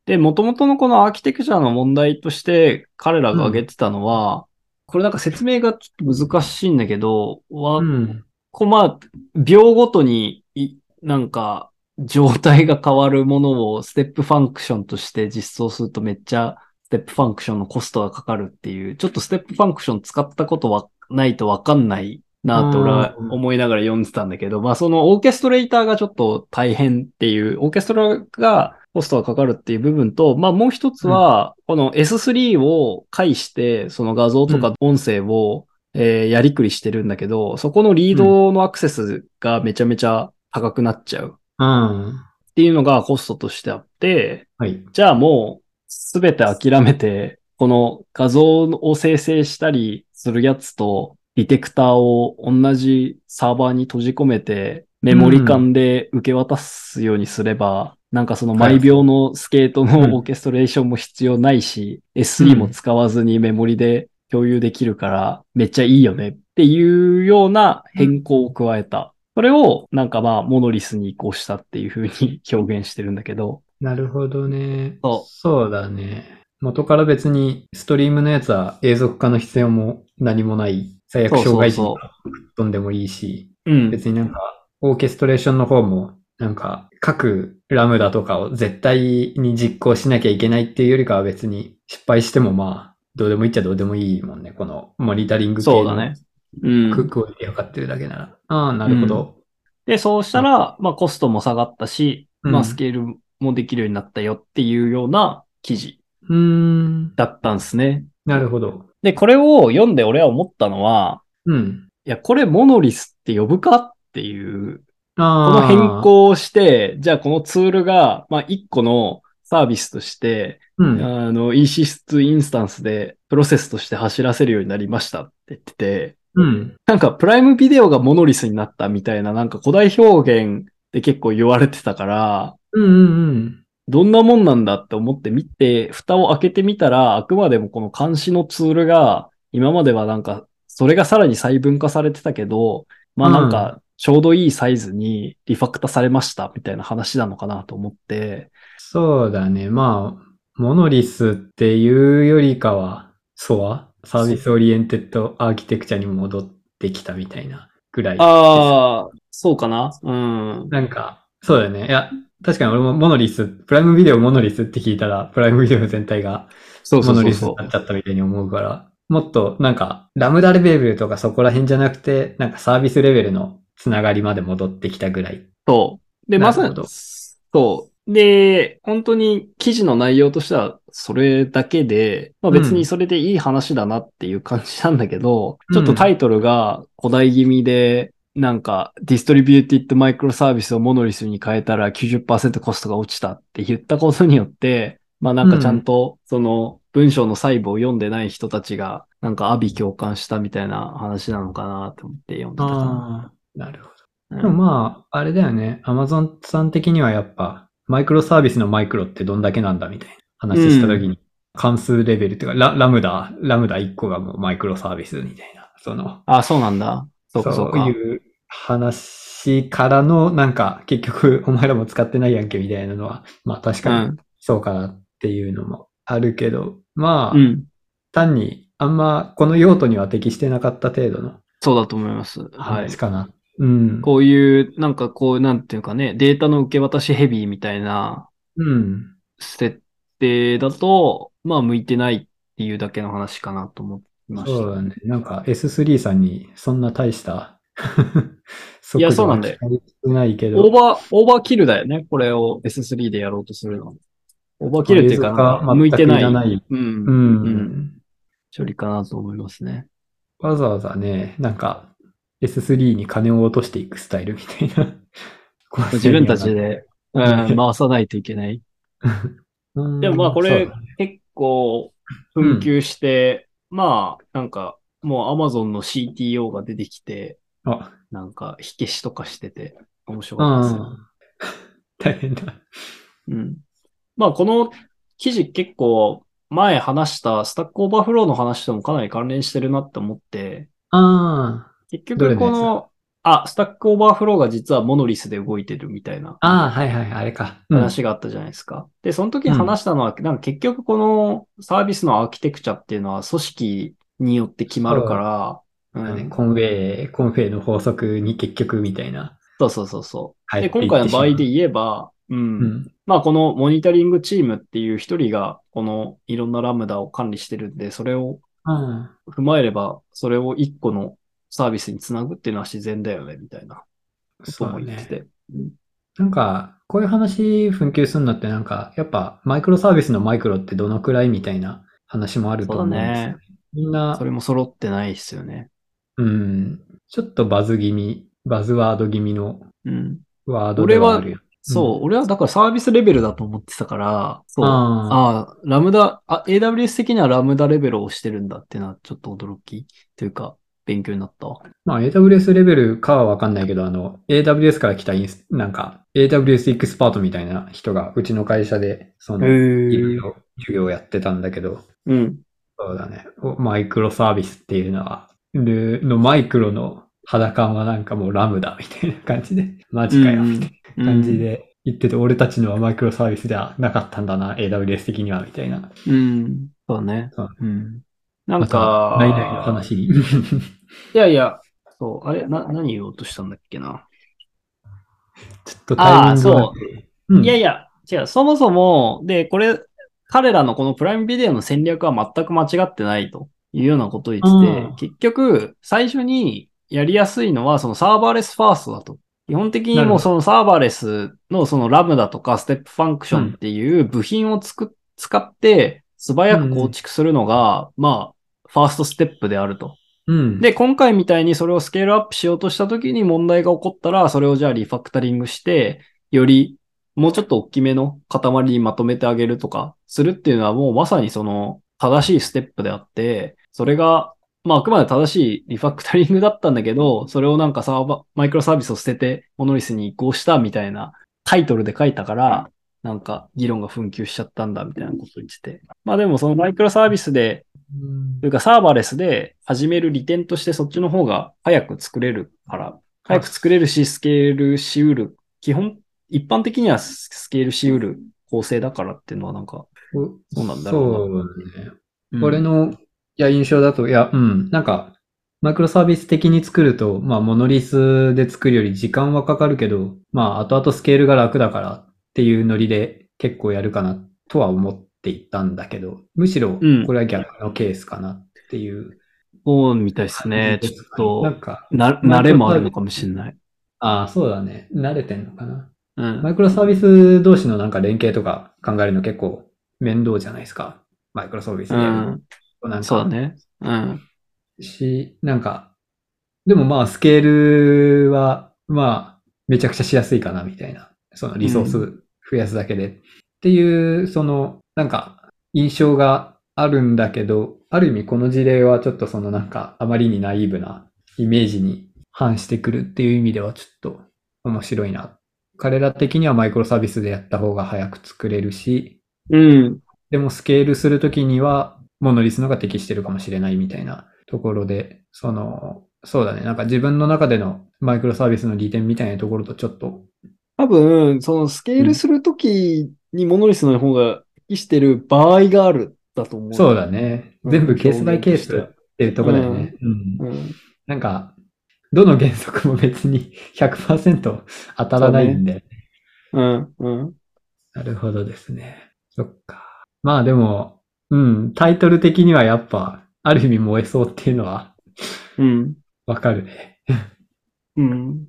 で、元々のこのアーキテクチャの問題として彼らが挙げてたのは、これなんか説明がちょっと難しいんだけど、わうん。こうまあ、秒ごとにい、なんか、状態が変わるものを Step Function として実装するとめっちゃ Step Function のコストがかかるっていう、ちょっと Step Function 使ったことはないとわかんないなって俺はうん。思いながら読んでたんだけど、まあそのオーケストレーターがちょっと大変っていう、オーケストラがコストがかかるっていう部分と、まあもう一つは、この S3 を介して、その画像とか音声を、えーやりくりしてるんだけど、そこのリードのアクセスがめちゃめちゃ高くなっちゃううん。っていうのがコストとしてあって、はい。じゃあもうすべて諦めて、この画像を生成したりするやつとディテクターを同じサーバーに閉じ込めてメモリ間で受け渡すようにすれば、なんかその毎秒のスケートうんのオーケストレーションも必要ないし、S3 も使わずにメモリで共有できるからめっちゃいいよねっていうような変更を加えた。それをなんかまあモノリスに移行したっていう風に <laughs> 表現してるんだけど、なるほどね。そうそうだね。元から別にストリームのやつは永続化の必要も何もない。最悪障害時にそうそう飛んでもいいし、うん。別になんかオーケストレーションの方もなんか各ラムダとかを絶対に実行しなきゃいけないっていうよりかは別に失敗してもまあどうでもいいっちゃどうでもいいもんね。このモニタリング系のそうだね。うん。ククオリティ測ってるだけなら。ああ、なるほど。で、そうしたら、まあコストも下がったし、うんまあスケールもできるようになったよっていうような記事うーん。だったんですね。なるほど。で、これを読んで俺は思ったのは、うん。いや、これモノリスって呼ぶかっていう、こああ。の変。更をして、じゃあこのツールが、まあ一個のサービスとして、うん。あの EC2 インスタンスでプロセスとして走らせるようになりましたって言ってて、うん。なんかプライムビデオがモノリスになったみたいな、なんか古代表現で結構言われてたから、うんうんうん。どんなもんなんだって思って見て、蓋を開けてみたら、あくまでもこの監視のツールが、今まではなんか、それがさらに細分化されてたけど、まあなんか、ちょうどいいサイズにリファクタされましたみたいな話なのかなと思って、そうだね。まあ、モノリスっていうよりかは、 SOA？ service oriented architecture に戻ってきたみたいなぐらい。ああ、そうかな？うん。なんか、そうだよね。いや、確かに俺もモノリス、 Prime Video モノリスって聞いたら、 Prime Video 全体がそうそモノリスになっちゃったみたいに思うから、もっとなんか、 Lambda レベルとかそこら辺じゃなくて、なんかサービスレベルのつながりまで戻ってきたぐらい。そう。で、まさにそう。で、本当に記事の内容としてはそれだけで、まあ別にそれでいい話だなっていう感じなんだけど、うんちょっとタイトルが誇大気味で、なんか、 distributed microservice をモノリスに変えたら90%コストが落ちたって言ったことによって、まあなんかちゃんと、その文章の細部を読んでない人たちが、なんか阿鼻共感したみたいな話なのかなと思って読んでたかな。ああ、なるほど。うんでもまあ、あれだよね。アマゾンさん的にはやっぱ、マイクロサービスのマイクロってどんだけなんだみたいな話したときに、関数レベルっていうかラ、ラムダ、ラムダ1個がもうマイクロサービスみたいな、その、あ、そうなんだ。そうかそうか。いう話からの、なんか、結局、お前らも使ってないやんけみたいなのは、まあ確かにそうかなっていうのもあるけど、まあ、うん。うん。単に、あんまこの用途には適してなかった程度のそうだと思います。はい話。かな。うん。こういう、なんかこう、なんていうかね、データの受け渡しヘビーみたいなうん。設定だと、まあ向いてないっていうだけの話かなと思いました。そうだね。なんか S3 さんにそんな大した <laughs> いやそうなんだよないけど。オーバー、オーバーキルだよね。これを S3 でやろうとするの。オーバーキルっていうか、向いてない。ないうん。うん。うん処理かなと思いますね。わざわざね、なんか S3 に金を落としていくスタイルみたいな。<laughs> 自分たちで、うん、<laughs> 回さないといけない。<laughs> うん。でもまあこれ結構紛糾して、まあなんかもう Amazon の CTO が出てきて、あ、なんか、火消しとかしてて、面白うかったですよ。ん。大変だ。うん。まあ、この記事結構、前話した Stack Overflow の話ともかなり関連してるなって思って、あ結局この、あ、 Stack Overflow が実はモノリスで動いてるみたいなあ、ああ、はいはい、あれか。うん話があったじゃないですか。で、その時に話したのは、なんか結局このサービスのアーキテクチャっていうのは組織によって決まるから、うん、コンウェイ、コンウェイの法則に結局みたいな。そうそうそうそう。で、入ってい今回の場合で言えば、うん、うん。まあこのモニタリングチームっていう一人がこのいろんな Lambda を管理してるんで、それをうん。踏まえれば、それを一個のサービスにつなぐっていうのは自然だよね、みたいなことそうね。も言ってて。うんなんか、こういう話紛糾するのってなんか、やっぱマイクロサービスのマイクロってどのくらいみたいな話もあると思うんですよそうだねみんなそ、れも揃ってないですよね。うん、ちょっとバズ気味、バズワード気味のうん。ワードではあるよ。そう、俺はだからサービスレベルだと思ってたから、そう。あああ、 Lambda、あ、AWS 的には Lambda レベルを指してるんだっていうのはちょっと驚きというか、勉強になったわ。まあ AWS レベルかはわかんないけど、あの、AWS から来たインス、なんか、AWS エキスパートみたいな人が、うちの会社で、その、いろいろ授業をやってたんだけど、うん。そうだね。おマイクロサービスっていうのは、でのマイクロの肌感はなんかもうラムダみたいな感じで、<laughs> マジかよ、みたいな感じで言ってて、俺たちのはマイクロサービスではなかったんだな、AWS 的には、みたいな。うん。うん。そうねそう。うん。なんまかた、、ないないの話に。いやいや、そう、あれ、な、何言おうとしたんだっけな。ちょっとタイミングがあーそううん。いやいや、違う、そもそも、で、これ、彼らのこの Prime Video の戦略は全く間違ってないというようなことを言ってうんて、結局、最初にやりやすいのは、その serverless first だと。基本的にもうそのサーバーレスのその Lambda とか Step Function っていう部品をつく、使って素早く構築するのが、まあ、ファーストステップであると。うん。で、今回みたいにそれをスケールアップしようとした時に問題が起こったら、それをじゃあリファクタリングして、よりもうちょっと大きめの塊にまとめてあげるとかするっていうのはもうまさにその正しいステップであって、それが、まああくまで正しいリファクタリングだったんだけど、それをなんかサーバー、マイクロサービスを捨ててモノリスに移行したみたいなタイトルで書いたから、なんか議論が紛糾しちゃったんだみたいなことを言ってて。まあでもそのマイクロサービスでうんというかサーバーレスで始める利点としてそっちの方が早く作れるから、早く作れるし、スケールしうる。基本、一般的にはスケールしうる構成だからっていうのはなんか、そうなんだろうなそうね。うん俺の、いや、印象だと、いや、うん、なんか、マイクロサービス的に作ると、まあ、モノリスで作るより時間はかかるけど、まあ、後々スケールが楽だからっていうノリで結構やるかなとは思っていたんだけど、むしろうん、これは逆のケースかなっていう。そうみたいですね。ちょっと、なんか、な、慣れもあるのかもしれない。ああ、そうだね。慣れてんのかな。うん。マイクロサービス同士のなんか連携とか考えるの結構面倒じゃないですか。マイクロサービスでうん。なんかそうだね。うん。し、なんか、でもまあスケールは、まあ、めちゃくちゃしやすいかな、みたいな。そのリソース増やすだけで。っていう、その、なんか、印象があるんだけど、ある意味この事例はちょっとそのなんか、あまりにナイーブなイメージに反してくるっていう意味ではちょっと面白いな。彼ら的にはマイクロサービスでやった方が早く作れるし、うん。でもスケールするときには、モノリスのが適してるかもしれないみたいなところで、その、そうだね。なんか自分の中でのマイクロサービスの利点みたいなところとちょっと、多分、そのスケールするときにモノリスの方が適してる場合があるだと思う。そうだね。うん全部ケースバイケースっていうところだよね。うん。うん。なんか、どの原則も別に100%当たらないんで。うん。うん。なるほどですね。そっか。まあでも、うん、タイトル的にはやっぱ、ある意味燃えそうっていうのはうん。わかるね。うん。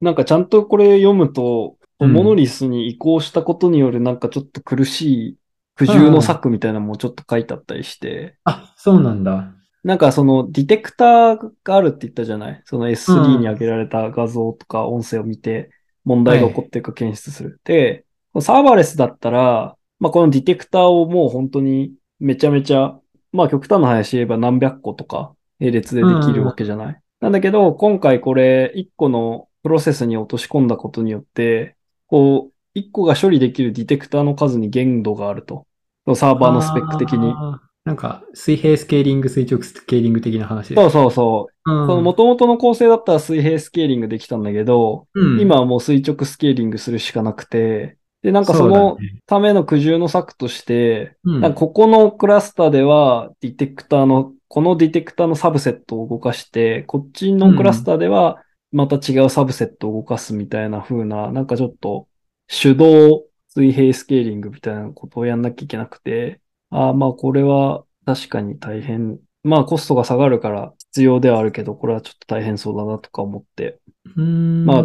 なんかちゃんとこれ読むと、うんモノリスに移行したことによるなんかちょっと苦しい苦渋の策みたいなのもちょっと書いてあったりして、あ、そうなんだ。なんかそのディテクターがあるって言ったじゃない？その S3 に上げられた画像とか音声を見て問題が起こってるか検出する。で、サーバーレスだったら、まあこのディテクターをもう本当にめちゃめちゃ、まあ極端な話言えば何百個とか並列でできるわけじゃない、なんだけど、今回これ1個のプロセスに落とし込んだことによって、こう、1個が処理できるディテクターの数に限度があると。サーバーのスペック的に。なんか、水平スケーリング、垂直スケーリング的な話そうそうそう。うん。その元々の構成だったら水平スケーリングできたんだけど、うん、今はもう垂直スケーリングするしかなくて、で、なんかそのねための苦渋の策として、うんなんかここのクラスターではディテクターの、このディテクターのサブセットを動かして、こっちのクラスターではまた違うサブセットを動かすみたいな風な、なんかちょっと手動水平スケーリングみたいなことをやんなきゃいけなくて、ああ、まあこれは確かに大変。まあコストが下がるから必要ではあるけど、これはちょっと大変そうだなとか思って。まあ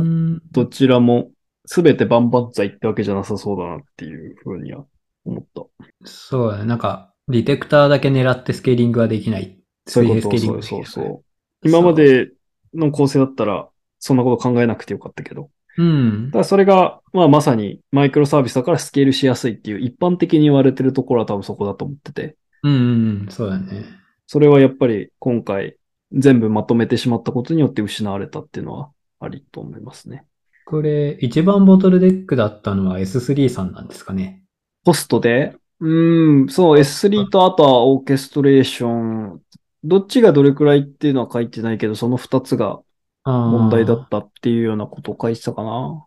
どちらも全て万々歳ってわけじゃなさそうだなっていうふうには思った。そうだね。なんか、ディテクターだけ狙ってスケーリングはできない。水平スケーリングそうそうそう。今までの構成だったら、そんなこと考えなくてよかったけど。うんた。だそれが、まあまさにマイクロサービスだからスケールしやすいっていう一般的に言われてるところは多分そこだと思ってて。うんうんうん。そうだね。それはやっぱり今回全部まとめてしまったことによって失われたっていうのはありと思いますね。これ、一番ボトルデックだったのは S3 さんなんですかね。コストで？うーん、そう、S3 とあとはオーケストレーション。どっちがどれくらいっていうのは書いてないけど、その二つが問問題だったっていうようなことを書いてたかな。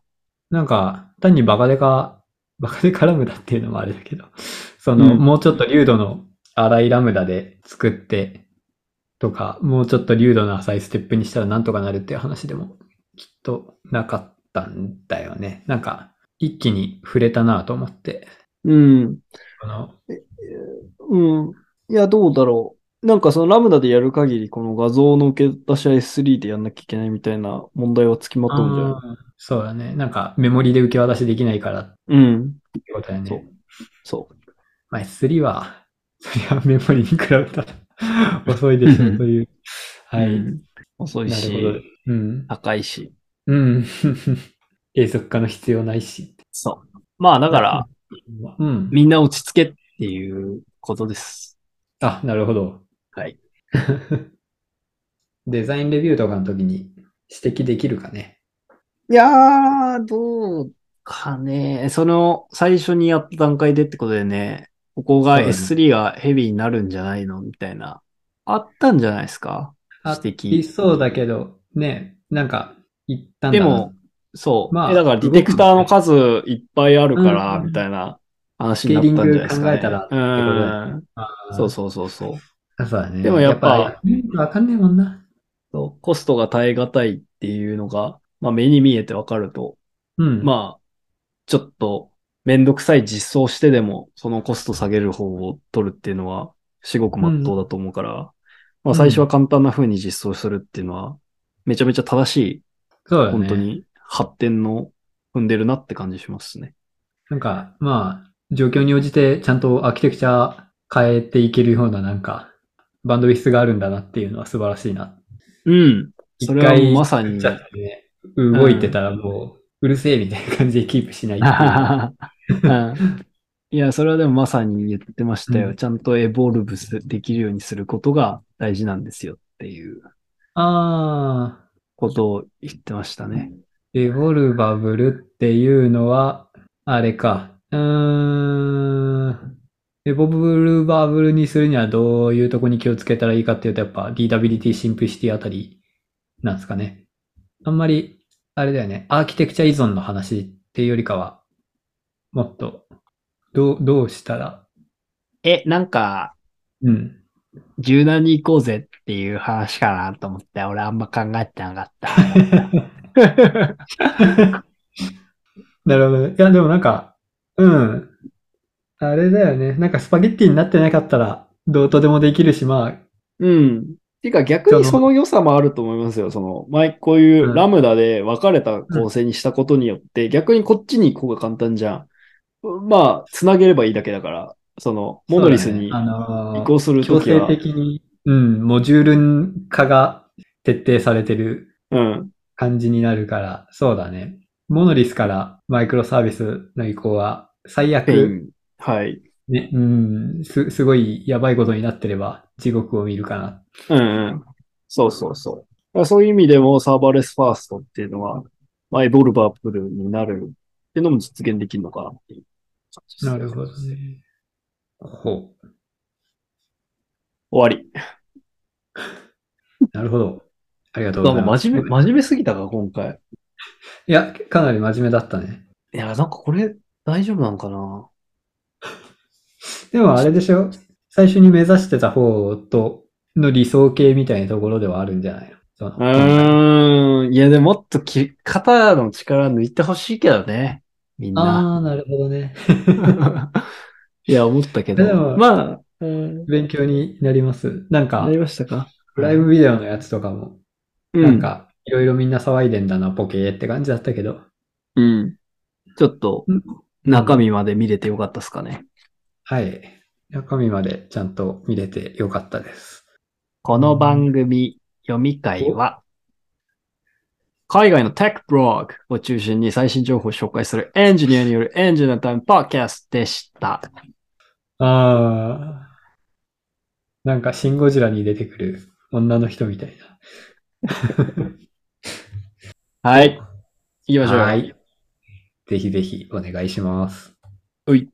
なんか、単にバカデカ、<laughs> バカデカラムダっていうのもあれだけど、<laughs> その、うんもうちょっと流度の粗いラムダで作って、とか、もうちょっと流度の浅いステップにしたらなんとかなるっていう話でも、きっとなかったんだよね。なんか、一気に触れたなと思って。うん。うん。いや、どうだろう。なんかそのラムダでやる限り、この画像の受け出しは S3 でやんなきゃいけないみたいな問題はつきまとうんじゃん。あーそうだね。なんか、メモリで受け渡しできないからっうん。てことだよそうね。そまあ、S3 は、<laughs> そりゃメモリに比べたら <laughs> 遅いでしょうという。う。はい。うん遅いし、。うん。高いし。うん。<laughs> 永続化の必要ないし。そう。まあだから、うん。みんな落ち着けっていうことです。あ、なるほど。はい。<laughs> デザインレビューとかの時に指摘できるかね？いやー、どうかね。その、最初にやった段階でってことでね、ここがそうだね S3 がヘビーになるんじゃないのみたいな。あったんじゃないですか？あ指摘いそうだけど、ね、なんか、言ったんだなでも、そう。まあえだからディテクターの数いっぱいあるから、うんみたいな話になったんじゃないですか、ね。スケーリング考えたらうん。そうそうそうそう。あそうだね。でもやっぱわかんねえもんな。コストが耐え難いっていうのが、まあ目に見えてわかると、うん。まあ、ちょっとめんどくさい実装してでも、そのコスト下げる方を取るっていうのは、至極真っ当だと思うから、まあ最初は簡単な風に実装するっていうのは、めちゃめちゃ正しい、そうだね。本当。に発展の踏んでるなって感じしますね。なんか、まあ、状況に応じてちゃんとアーキテクチャ変えていけるようななんか、バンドウィスがあるんだなっていうのは素晴らしいな。うん。それはまさに動いてたらもう、うるせえみたいな感じでキープしないいう。うん <laughs> いや、それはでもまさに言ってましたよ。うんちゃんとエボルブスできるようにすることが大事なんですよっていうああ、ことを言ってましたね。エボルバブルっていうのは、あれか。うーん。エボルバブルにするにはどういうとこに気をつけたらいいかっていうと、やっぱ DWT シンプリシティあたりなんですかね。あんまり、あれだよね。アーキテクチャ依存の話っていうよりかは、もっと、どう、どうしたら、え、なんか、うん。柔軟に行こうぜっていう話かなと思って、俺あんま考えてなかった。<laughs> なるほどね。いや、でもなんか、うん。あれだよね。なんかスパゲッティになってなかったら、どうとでもできるし、まあ、うん。ていうか逆にその良さもあると思いますよ。その、前こういうラムダで分かれた構成にしたことによって、逆にこっちに行こうが簡単じゃん。まあ、つなげればいいだけだから、その、モノリスに移行するときは、強制的に、うん、モジュール化が徹底されてるうん。感じになるから、そうだね。モノリスからマイクロサービスの移行は、最悪、ン。はい。ね、うん、す、すごいやばいことになってれば、地獄を見るかな。うんうん。そうそうそう。まあそういう意味でもサーバーレスファーストっていうのは、まあ、エボルバープルになるっていうのも実現できるのかなっていう感じですなるほどね。ほ終わり。う。<laughs> なるほど。ありがとうございます。真面目、真面目すぎたか、今回。いや、かなり真面目だったね。いや、なんかこれ大丈夫なのかなでもあれでしょ？最初に目指してた方との理想形みたいなところではあるんじゃないの？そのうーん。いや、でももっとき肩の力抜いてほしいけどね。みんあな。あ、なるほどね。<laughs> いや、思ったけど。でもまあ、うん。勉強になります？なんかな、りましたか？ライブビデオのやつとかも、うなん、か、いろいろみんな騒いでんだな、ポケーって感じだったけど。うん。ちょっとうん、中身まで見れてよかったですかね。はい。中身までちゃんと見れてよかったです。この番組読み会は、海外のテックブログを中心に最新情報を紹介するエンジニアによるエンジニアタイムポッキャストでした。ああ。なんか、シンゴジラに出てくる女の人みたいはい。行きましょう。な。はい。ぜひぜひお願いします。うい。